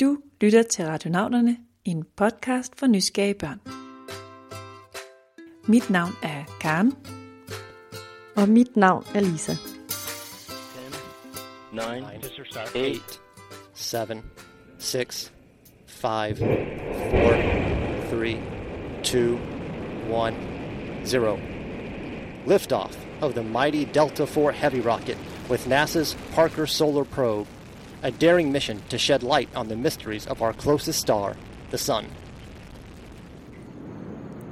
Du lytter til Radionauterne, en podcast for nysgerrige børn. Mit navn er Karen. Og mit navn er Lisa. 10, 9, 8, 7, 6, 5, 4, 3, 2, 1, 0. Liftoff of the mighty Delta IV Heavy rocket with NASA's Parker Solar Probe. A daring mission to shed light on the mysteries of our closest star, the Sun.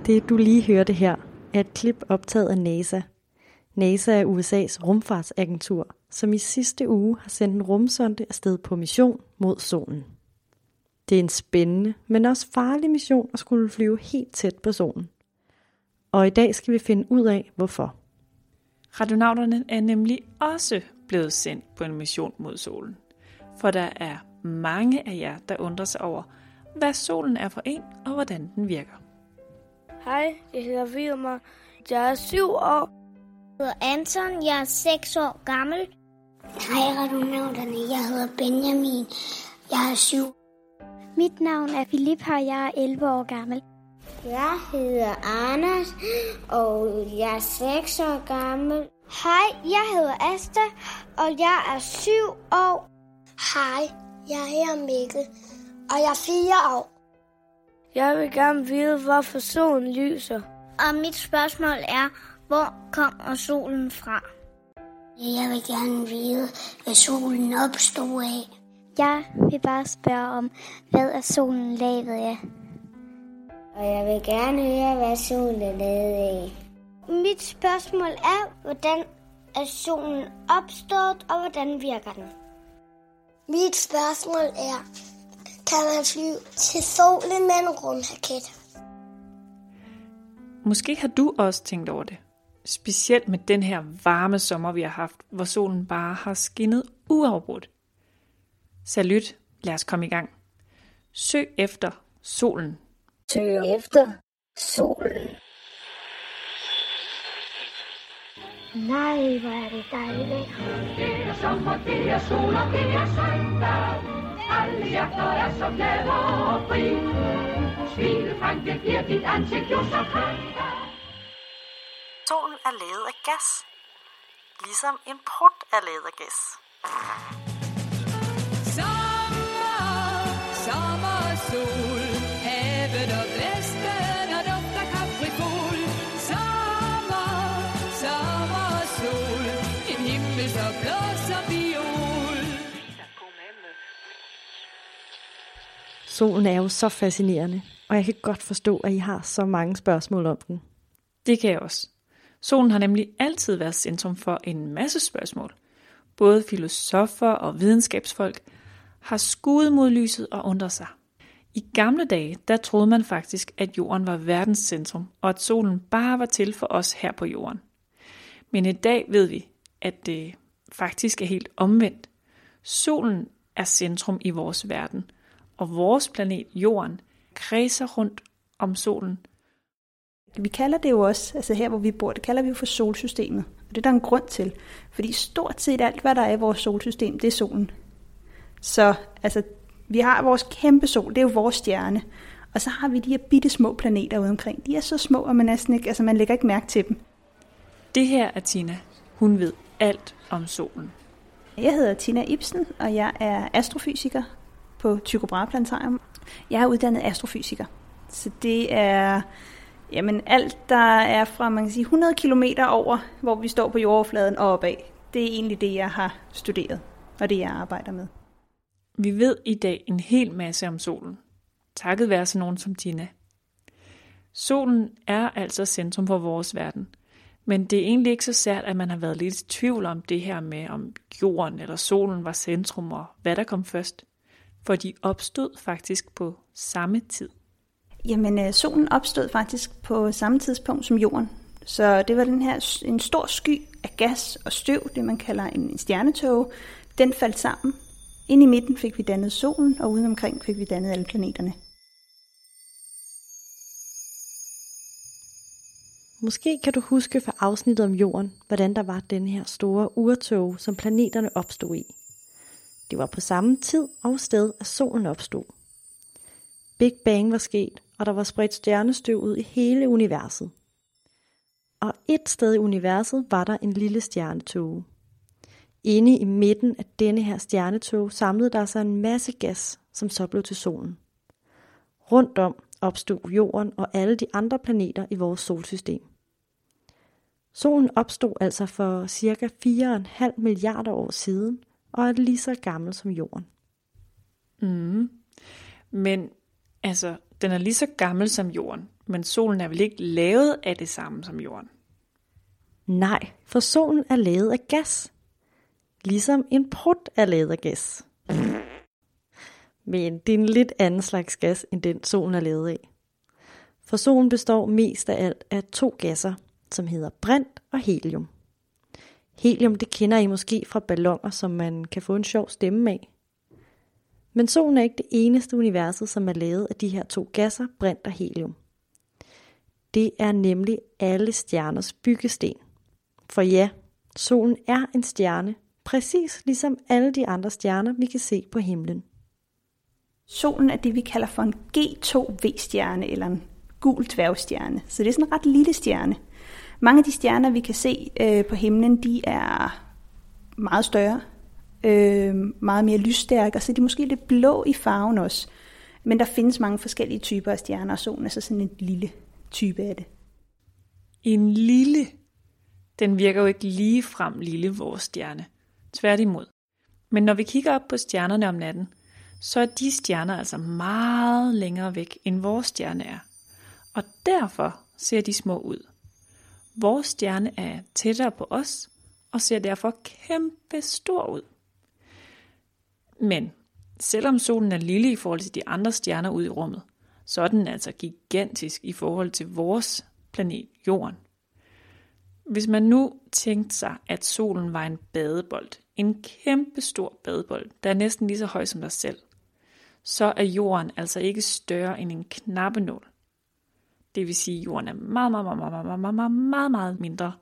Det du lige hørte her er et klip optaget af NASA. NASA er USA's rumfartsagentur, som i sidste uge har sendt en rumsonde afsted på mission mod solen. Det er en spændende, men også farlig mission at skulle flyve helt tæt på solen. Og i dag skal vi finde ud af, hvorfor. Radionauterne er nemlig også blevet sendt på en mission mod solen. For der er mange af jer, der undrer sig over, hvad solen er for en, og hvordan den virker. Hej, jeg hedder Vilmer. Jeg er syv år. Jeg hedder Anton, jeg er 6 år gammel. Hej, radionauterne. Jeg hedder Benjamin. Jeg er syv. Mit navn er Philip, og jeg er 11 år gammel. Jeg hedder Anders, og jeg er 6 år gammel. Hej, jeg hedder Asta, og jeg er 7 år. Hej, jeg hedder Mikkel, og jeg er 4 år. Jeg vil gerne vide, hvorfor solen lyser. Og mit spørgsmål er, hvor kommer solen fra? Jeg vil gerne vide, hvad solen opstod af. Jeg vil bare spørge om, hvad er solen lavet af? Og jeg vil gerne høre, hvad solen er lavet af. Mit spørgsmål er, hvordan er solen opstået, og hvordan virker den? Mit spørgsmål er, kan man flyve til solen med en rumraket? Måske har du også tænkt over det. Specielt med den her varme sommer, vi har haft, hvor solen bare har skinnet uafbrudt. Salut, lad os komme i gang. Søg efter solen. Søg efter solen. Nej, hvor er det dejligt. Det er sommer, det er sol, og det er søndag. Alle hjerter er så glade og fri. Smilefranke giver dit ansigt jo så kønt. Solen er lavet af gas. Ligesom en prut er lavet af gas. Solen er jo så fascinerende, og jeg kan godt forstå, at I har så mange spørgsmål om den. Det kan jeg også. Solen har nemlig altid været centrum for en masse spørgsmål. Både filosofer og videnskabsfolk har skudt mod lyset og undret sig. I gamle dage, der troede man faktisk, at jorden var verdens centrum, og at solen bare var til for os her på jorden. Men i dag ved vi, at det faktisk er helt omvendt. Solen er centrum i vores verden, og vores planet Jorden kredser rundt om solen. Vi kalder det jo også, altså her hvor vi bor, det kalder vi jo for solsystemet. Og det er der en grund til. Fordi stort set alt, hvad der er i vores solsystem, det er solen. Så altså, vi har vores kæmpe sol, det er jo vores stjerne. Og så har vi de her bitte små planeter ude omkring. De er så små, at man næsten ikke, altså man lægger ikke mærke til dem. Det her er Tina. Hun ved alt om solen. Jeg hedder Tina Ibsen, og jeg er astrofysiker på Tycho Brahe Planetarium. Jeg er uddannet astrofysiker. Så det er jamen alt, der er fra man kan sige, 100 km over, hvor vi står på jordoverfladen og opad. Det er egentlig det, jeg har studeret, og det, jeg arbejder med. Vi ved i dag en hel masse om solen. Takket være sådan nogen som Tina. Solen er altså centrum for vores verden. Men det er egentlig ikke så sært, at man har været lidt i tvivl om det her med, om jorden eller solen var centrum, og hvad der kom først. For de opstod faktisk på samme tid. Jamen, øh, solen opstod faktisk på samme tidspunkt som jorden. Så det var den her en stor sky af gas og støv, det man kalder en stjernetåge. Den faldt sammen. Ind i midten fik vi dannet solen, og udenomkring fik vi dannet alle planeterne. Måske kan du huske fra afsnittet om jorden, hvordan der var den her store urtog, som planeterne opstod i. Det var på samme tid og sted, at solen opstod. Big Bang var sket, og der var spredt stjernestøv ud i hele universet. Og et sted i universet var der en lille stjernetåge. Inde i midten af denne her stjernetog samlede der sig en masse gas, som så blev til solen. Rundt om opstod jorden og alle de andre planeter i vores solsystem. Solen opstod altså for cirka 4,5 milliarder år siden og er lige så gammel som jorden. Mm. Men altså, den er lige så gammel som jorden, men solen er vel ikke lavet af det samme som jorden? Nej, for solen er lavet af gas. Ligesom en prut er lavet af gas. Men det er en lidt anden slags gas, end den solen er lavet af. For solen består mest af alt af to gasser, som hedder brint og helium. Helium det kender I måske fra balloner, som man kan få en sjov stemme af. Men solen er ikke det eneste universet, som er lavet af de her to gasser, brint og helium. Det er nemlig alle stjerners byggesten. For ja, solen er en stjerne, præcis ligesom alle de andre stjerner, vi kan se på himlen. Solen er det, vi kalder for en G2V-stjerne, eller en gul dværgstjerne. Så det er sådan en ret lille stjerne. Mange af de stjerner, vi kan se øh, på himlen, de er meget større, øh, meget mere lysstærke, og så er de måske lidt blå i farven også. Men der findes mange forskellige typer af stjerner, og solen er så sådan en lille type af det. En lille? Den virker jo ikke lige frem lille, vores stjerne. Tværtimod. Men når vi kigger op på stjernerne om natten, så er de stjerner altså meget længere væk, end vores stjerne er. Og derfor ser de små ud. Vores stjerne er tættere på os, og ser derfor kæmpe stor ud. Men selvom solen er lille i forhold til de andre stjerner ude i rummet, så er den altså gigantisk i forhold til vores planet Jorden. Hvis man nu tænkte sig, at solen var en badebold, en kæmpe stor badebold, der er næsten lige så høj som dig selv, så er jorden altså ikke større end en knappenål. Det vil sige, at jorden er meget, meget, meget, meget, meget, meget, meget, meget mindre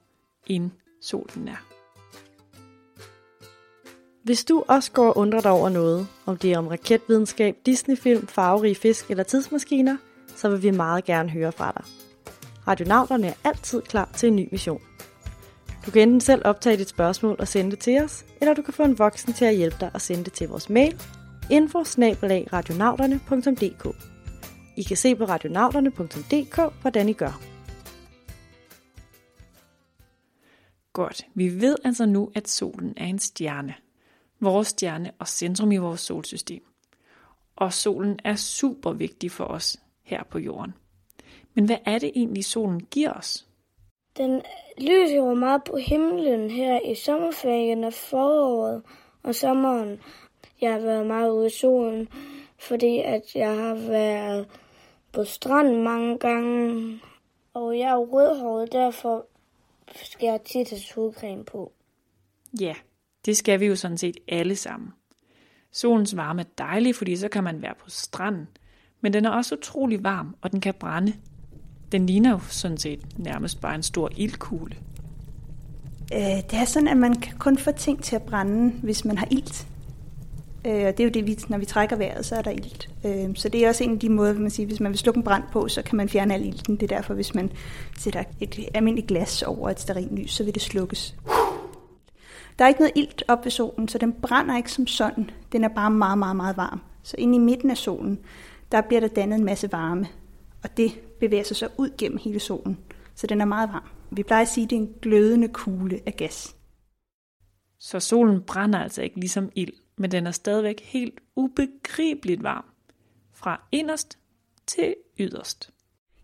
end solen er. Hvis du også går og undrer dig over noget, om det er om raketvidenskab, Disneyfilm, farverige fisk eller tidsmaskiner, så vil vi meget gerne høre fra dig. Radionauterne er altid klar til en ny mission. Du kan enten selv optage dit spørgsmål og sende det til os, eller du kan få en voksen til at hjælpe dig og sende det til vores mail info i kan se på radionauterne.dk, hvordan I gør. Godt, vi ved altså nu, at solen er en stjerne. Vores stjerne og centrum i vores solsystem. Og solen er super vigtig for os her på jorden. Men hvad er det egentlig, solen giver os? Den lyser jo meget på himlen her i sommerferien og foråret og sommeren. Jeg har været meget ude i solen, fordi at jeg har været på stranden mange gange. Og jeg er rødhåret, derfor skal jeg tit have solcreme på. Ja, det skal vi jo sådan set alle sammen. Solens varme er dejlig, fordi så kan man være på stranden. Men den er også utrolig varm, og den kan brænde. Den ligner jo sådan set nærmest bare en stor ildkugle. Øh, det er sådan, at man kan kun få ting til at brænde, hvis man har ilt. Øh, og det er jo det, vi, når vi trækker vejret, så er der ilt. Øh, så det er også en af de måder, man siger, hvis man vil slukke en brand på, så kan man fjerne al ilten. Det er derfor, hvis man sætter et almindeligt glas over et lys, så vil det slukkes. Der er ikke noget ilt op ved solen, så den brænder ikke som sådan. Den er bare meget, meget, meget varm. Så inde i midten af solen, der bliver der dannet en masse varme. Og det bevæger sig så ud gennem hele solen. Så den er meget varm. Vi plejer at sige, at det er en glødende kugle af gas. Så solen brænder altså ikke ligesom ild men den er stadigvæk helt ubegribeligt varm. Fra inderst til yderst.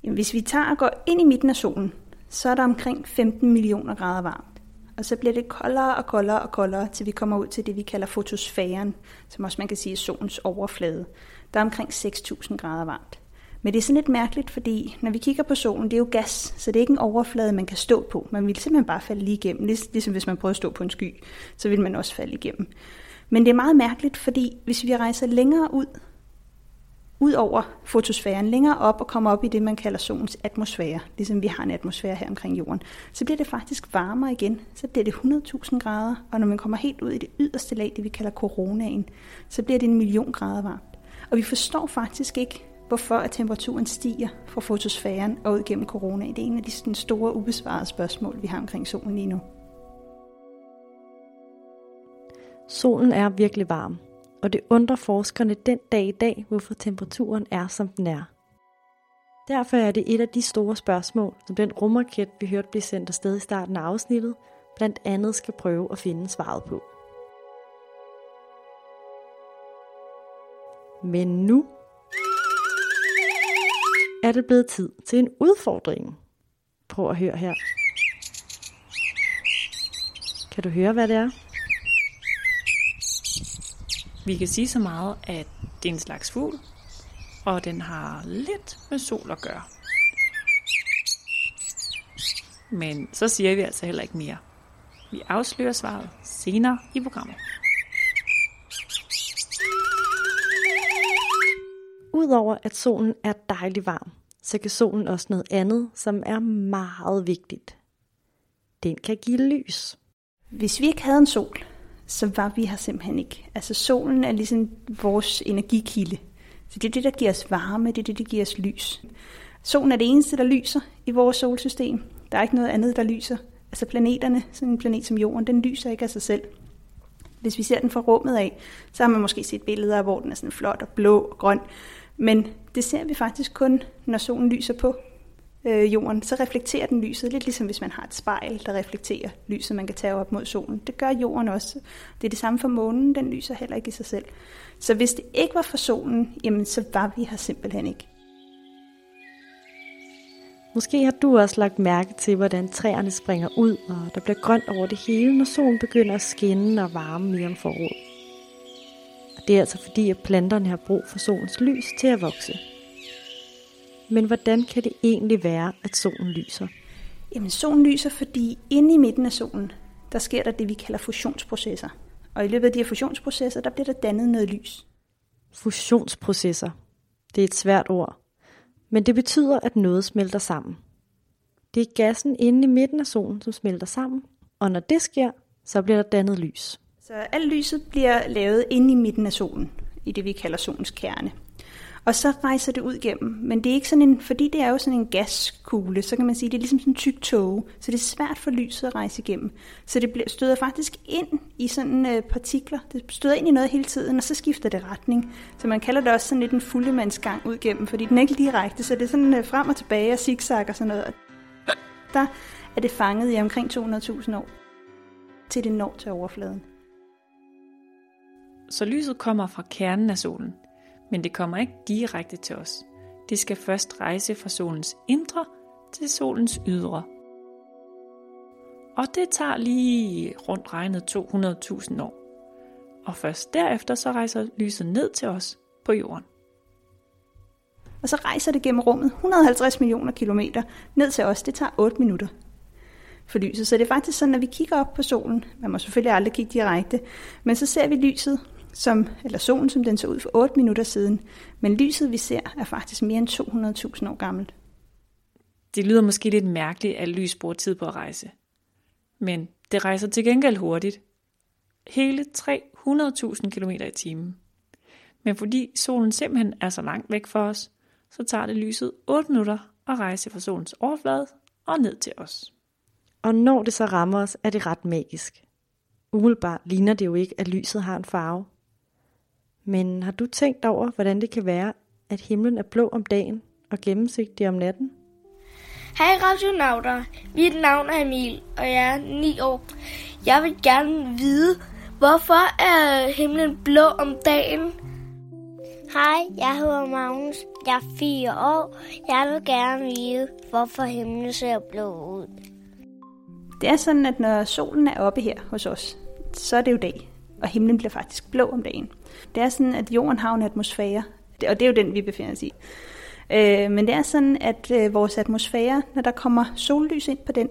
Jamen, hvis vi tager og går ind i midten af solen, så er der omkring 15 millioner grader varmt. Og så bliver det koldere og koldere og koldere, til vi kommer ud til det, vi kalder fotosfæren, som også man kan sige er solens overflade. Der er omkring 6.000 grader varmt. Men det er sådan lidt mærkeligt, fordi når vi kigger på solen, det er jo gas, så det er ikke en overflade, man kan stå på. Man vil simpelthen bare falde lige igennem, ligesom hvis man prøver at stå på en sky, så vil man også falde igennem. Men det er meget mærkeligt, fordi hvis vi rejser længere ud, ud over fotosfæren, længere op og kommer op i det, man kalder solens atmosfære, ligesom vi har en atmosfære her omkring jorden, så bliver det faktisk varmere igen. Så bliver det 100.000 grader, og når man kommer helt ud i det yderste lag, det vi kalder coronaen, så bliver det en million grader varmt. Og vi forstår faktisk ikke, hvorfor at temperaturen stiger fra fotosfæren og ud gennem coronaen. Det er en af de store ubesvarede spørgsmål, vi har omkring solen lige nu. Solen er virkelig varm, og det undrer forskerne den dag i dag, hvorfor temperaturen er, som den er. Derfor er det et af de store spørgsmål, som den rumraket, vi hørte blive sendt afsted i starten af afsnittet, blandt andet skal prøve at finde svaret på. Men nu er det blevet tid til en udfordring. Prøv at høre her. Kan du høre, hvad det er? Vi kan sige så meget, at det er en slags fugl, og den har lidt med sol at gøre. Men så siger vi altså heller ikke mere. Vi afslører svaret senere i programmet. Udover at solen er dejlig varm, så kan solen også noget andet, som er meget vigtigt. Den kan give lys. Hvis vi ikke havde en sol, så var vi her simpelthen ikke. Altså solen er ligesom vores energikilde. Så det er det, der giver os varme, det er det, der giver os lys. Solen er det eneste, der lyser i vores solsystem. Der er ikke noget andet, der lyser. Altså planeterne, sådan en planet som Jorden, den lyser ikke af sig selv. Hvis vi ser den fra rummet af, så har man måske set billeder, hvor den er sådan flot og blå og grøn. Men det ser vi faktisk kun, når solen lyser på øh, jorden. Så reflekterer den lyset, lidt ligesom hvis man har et spejl, der reflekterer lyset, man kan tage op mod solen. Det gør jorden også. Det er det samme for månen, den lyser heller ikke i sig selv. Så hvis det ikke var for solen, jamen så var vi her simpelthen ikke. Måske har du også lagt mærke til, hvordan træerne springer ud, og der bliver grønt over det hele, når solen begynder at skinne og varme mere om foråret. Og det er altså fordi, at planterne har brug for solens lys til at vokse. Men hvordan kan det egentlig være, at solen lyser? Jamen solen lyser, fordi inde i midten af solen, der sker der det, vi kalder fusionsprocesser. Og i løbet af de her fusionsprocesser, der bliver der dannet noget lys. Fusionsprocesser. Det er et svært ord. Men det betyder, at noget smelter sammen. Det er gassen inde i midten af solen, som smelter sammen, og når det sker, så bliver der dannet lys. Så alt lyset bliver lavet inde i midten af solen, i det vi kalder solens kerne. Og så rejser det ud gennem. Men det er ikke sådan en, fordi det er jo sådan en gaskugle, så kan man sige, det er ligesom sådan en tyk tåge, så det er svært for lyset at rejse igennem. Så det støder faktisk ind i sådan øh, partikler. Det støder ind i noget hele tiden, og så skifter det retning. Så man kalder det også sådan lidt en fuldemandsgang ud gennem, fordi den er ikke direkte, så det er sådan øh, frem og tilbage og zigzag og sådan noget. Der er det fanget i omkring 200.000 år, til det når til overfladen. Så lyset kommer fra kernen af solen, men det kommer ikke direkte til os. Det skal først rejse fra solens indre til solens ydre. Og det tager lige rundt regnet 200.000 år. Og først derefter så rejser lyset ned til os på jorden. Og så rejser det gennem rummet 150 millioner kilometer ned til os. Det tager 8 minutter for lyset. Så det er faktisk sådan, at vi kigger op på solen. Man må selvfølgelig aldrig kigge direkte. Men så ser vi lyset som, eller solen, som den så ud for 8 minutter siden. Men lyset, vi ser, er faktisk mere end 200.000 år gammelt. Det lyder måske lidt mærkeligt, at lys bruger tid på at rejse. Men det rejser til gengæld hurtigt. Hele 300.000 km i timen. Men fordi solen simpelthen er så langt væk for os, så tager det lyset 8 minutter at rejse fra solens overflade og ned til os. Og når det så rammer os, er det ret magisk. Umiddelbart ligner det jo ikke, at lyset har en farve. Men har du tænkt over, hvordan det kan være, at himlen er blå om dagen og gennemsigtig om natten? Hej radionauter, mit navn er Emil, og jeg er 9 år. Jeg vil gerne vide, hvorfor er himlen blå om dagen? Hej, jeg hedder Magnus. Jeg er 4 år. Jeg vil gerne vide, hvorfor himlen ser blå ud. Det er sådan, at når solen er oppe her hos os, så er det jo dag, og himlen bliver faktisk blå om dagen. Det er sådan, at jorden har en atmosfære, og det er jo den, vi befinder os i. Øh, men det er sådan, at øh, vores atmosfære, når der kommer sollys ind på den,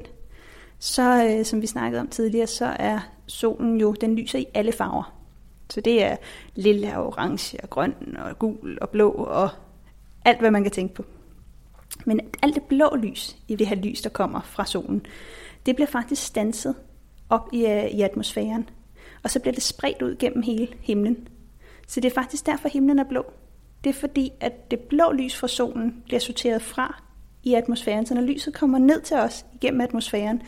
så øh, som vi snakkede om tidligere, så er solen jo, den lyser i alle farver. Så det er lilla og orange og grøn og gul og blå og alt, hvad man kan tænke på. Men alt det blå lys i det her lys, der kommer fra solen, det bliver faktisk stanset op i, øh, i atmosfæren. Og så bliver det spredt ud gennem hele himlen. Så det er faktisk derfor, himlen er blå. Det er fordi, at det blå lys fra solen bliver sorteret fra i atmosfæren. Så når lyset kommer ned til os igennem atmosfæren,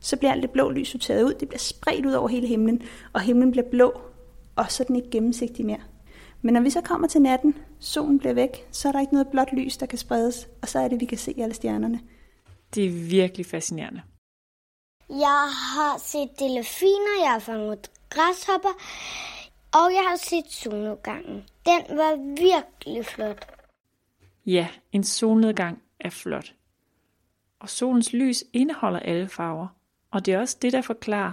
så bliver alt det blå lys sorteret ud. Det bliver spredt ud over hele himlen, og himlen bliver blå, og så er den ikke gennemsigtig mere. Men når vi så kommer til natten, solen bliver væk, så er der ikke noget blåt lys, der kan spredes, og så er det, vi kan se alle stjernerne. Det er virkelig fascinerende. Jeg har set delfiner, jeg har fanget græshopper, og jeg har set solnedgangen. Den var virkelig flot. Ja, en solnedgang er flot. Og solens lys indeholder alle farver, og det er også det, der forklarer,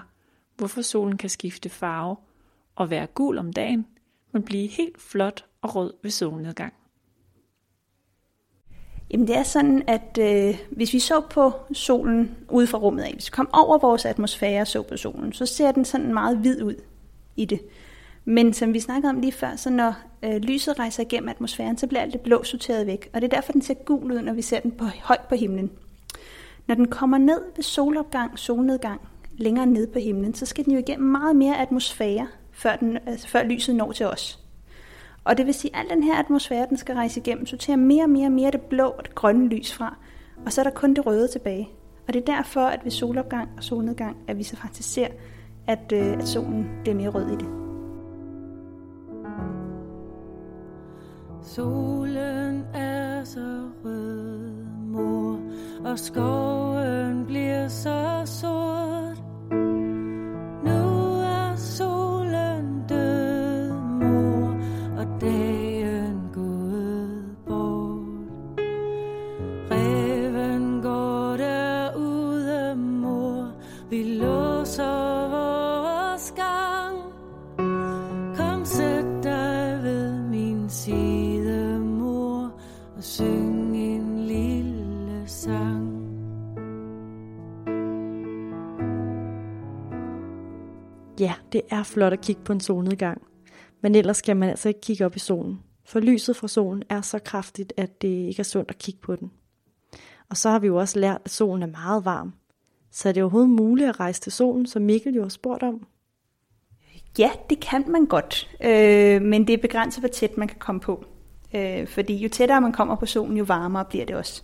hvorfor solen kan skifte farve og være gul om dagen, men blive helt flot og rød ved solnedgang. Jamen det er sådan, at øh, hvis vi så på solen ude fra rummet af, hvis vi kom over vores atmosfære og så på solen, så ser den sådan meget hvid ud i det. Men som vi snakkede om lige før, så når øh, lyset rejser igennem atmosfæren, så bliver alt det blå sorteret væk. Og det er derfor, den ser gul ud, når vi ser den på, højt på himlen. Når den kommer ned ved solopgang, solnedgang, længere ned på himlen, så skal den jo igennem meget mere atmosfære, før, den, altså, før lyset når til os. Og det vil sige, at al den her atmosfære, den skal rejse igennem, sorterer mere og mere og mere det blå og det grønne lys fra. Og så er der kun det røde tilbage. Og det er derfor, at ved solopgang og solnedgang, at vi så faktisk ser, at, øh, at solen bliver mere rød i det. Solen er så rød, mor, og skoven bliver så sort. Er flot at kigge på en solnedgang. Men ellers skal man altså ikke kigge op i solen. For lyset fra solen er så kraftigt, at det ikke er sundt at kigge på den. Og så har vi jo også lært, at solen er meget varm. Så er det overhovedet muligt at rejse til solen, som Mikkel jo har spurgt om? Ja, det kan man godt, øh, men det er begrænset, hvor tæt man kan komme på. Øh, fordi jo tættere man kommer på solen, jo varmere bliver det også.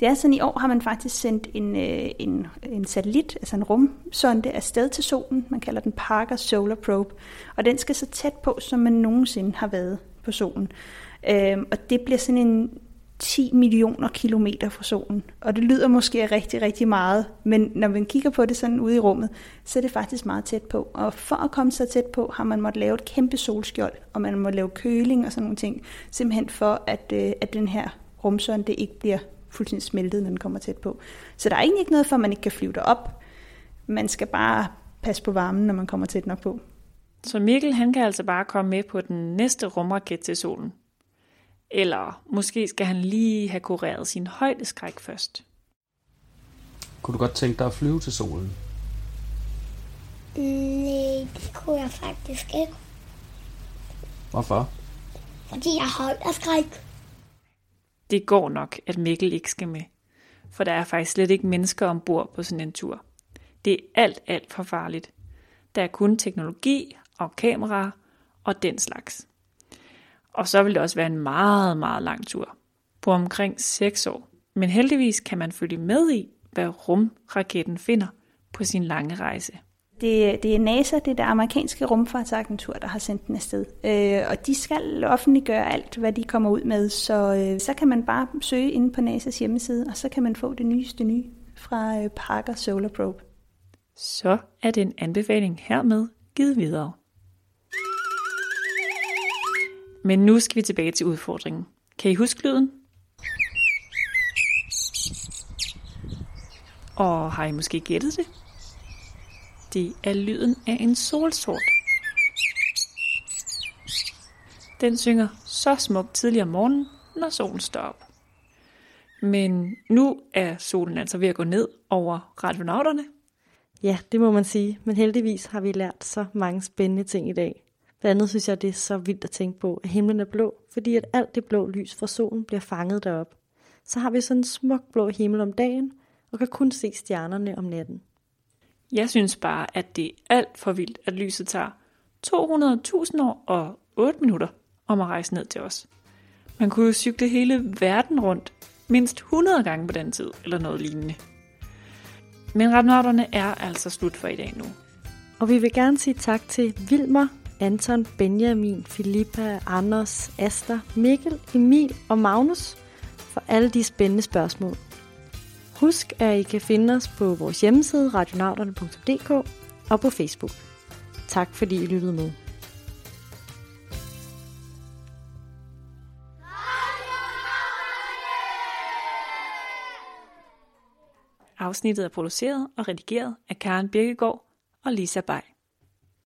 Det er sådan, i år har man faktisk sendt en, øh, en, en satellit, altså en rumsonde, afsted til solen. Man kalder den Parker Solar Probe. Og den skal så tæt på, som man nogensinde har været på solen. Øh, og det bliver sådan en 10 millioner kilometer fra solen. Og det lyder måske rigtig, rigtig meget, men når man kigger på det sådan ude i rummet, så er det faktisk meget tæt på. Og for at komme så tæt på, har man måttet lave et kæmpe solskjold, og man må lave køling og sådan nogle ting, simpelthen for, at, øh, at den her rumsonde ikke bliver fuldstændig smeltet, når den kommer tæt på. Så der er egentlig ikke noget for, at man ikke kan flyve derop. Man skal bare passe på varmen, når man kommer tæt nok på. Så Mikkel han kan altså bare komme med på den næste rumraket til solen. Eller måske skal han lige have kureret sin højdeskræk først. Kunne du godt tænke dig at flyve til solen? Nej, det kunne jeg faktisk ikke. Hvorfor? Fordi jeg har højdeskræk. Det går nok, at Mikkel ikke skal med. For der er faktisk slet ikke mennesker ombord på sådan en tur. Det er alt, alt for farligt. Der er kun teknologi og kameraer og den slags. Og så vil det også være en meget, meget lang tur. På omkring 6 år. Men heldigvis kan man følge med i, hvad rumraketten finder på sin lange rejse. Det, det er NASA, det er det amerikanske rumfartsagentur, der har sendt den afsted. Øh, og de skal offentliggøre alt, hvad de kommer ud med, så, øh, så kan man bare søge inde på NASA's hjemmeside, og så kan man få det nyeste nye fra øh, Parker Solar Probe. Så er den anbefaling hermed givet videre. Men nu skal vi tilbage til udfordringen. Kan I huske lyden? Og har I måske gættet det? Det er lyden af en solsort. Den synger så smukt tidligere om morgenen, når solen står op. Men nu er solen altså ved at gå ned over radionauterne. Ja, det må man sige. Men heldigvis har vi lært så mange spændende ting i dag. Blandt andet synes jeg, det er så vildt at tænke på, at himlen er blå, fordi at alt det blå lys fra solen bliver fanget derop. Så har vi sådan en smuk blå himmel om dagen, og kan kun se stjernerne om natten. Jeg synes bare, at det er alt for vildt, at lyset tager 200.000 år og 8 minutter om at rejse ned til os. Man kunne jo cykle hele verden rundt, mindst 100 gange på den tid, eller noget lignende. Men retnørderne er altså slut for i dag nu. Og vi vil gerne sige tak til Vilmer, Anton, Benjamin, Filippa, Anders, Asta, Mikkel, Emil og Magnus for alle de spændende spørgsmål. Husk, at I kan finde os på vores hjemmeside radionauterne.dk og på Facebook. Tak fordi I lyttede med. Afsnittet er produceret og redigeret af Karen Birkegaard og Lisa Bay.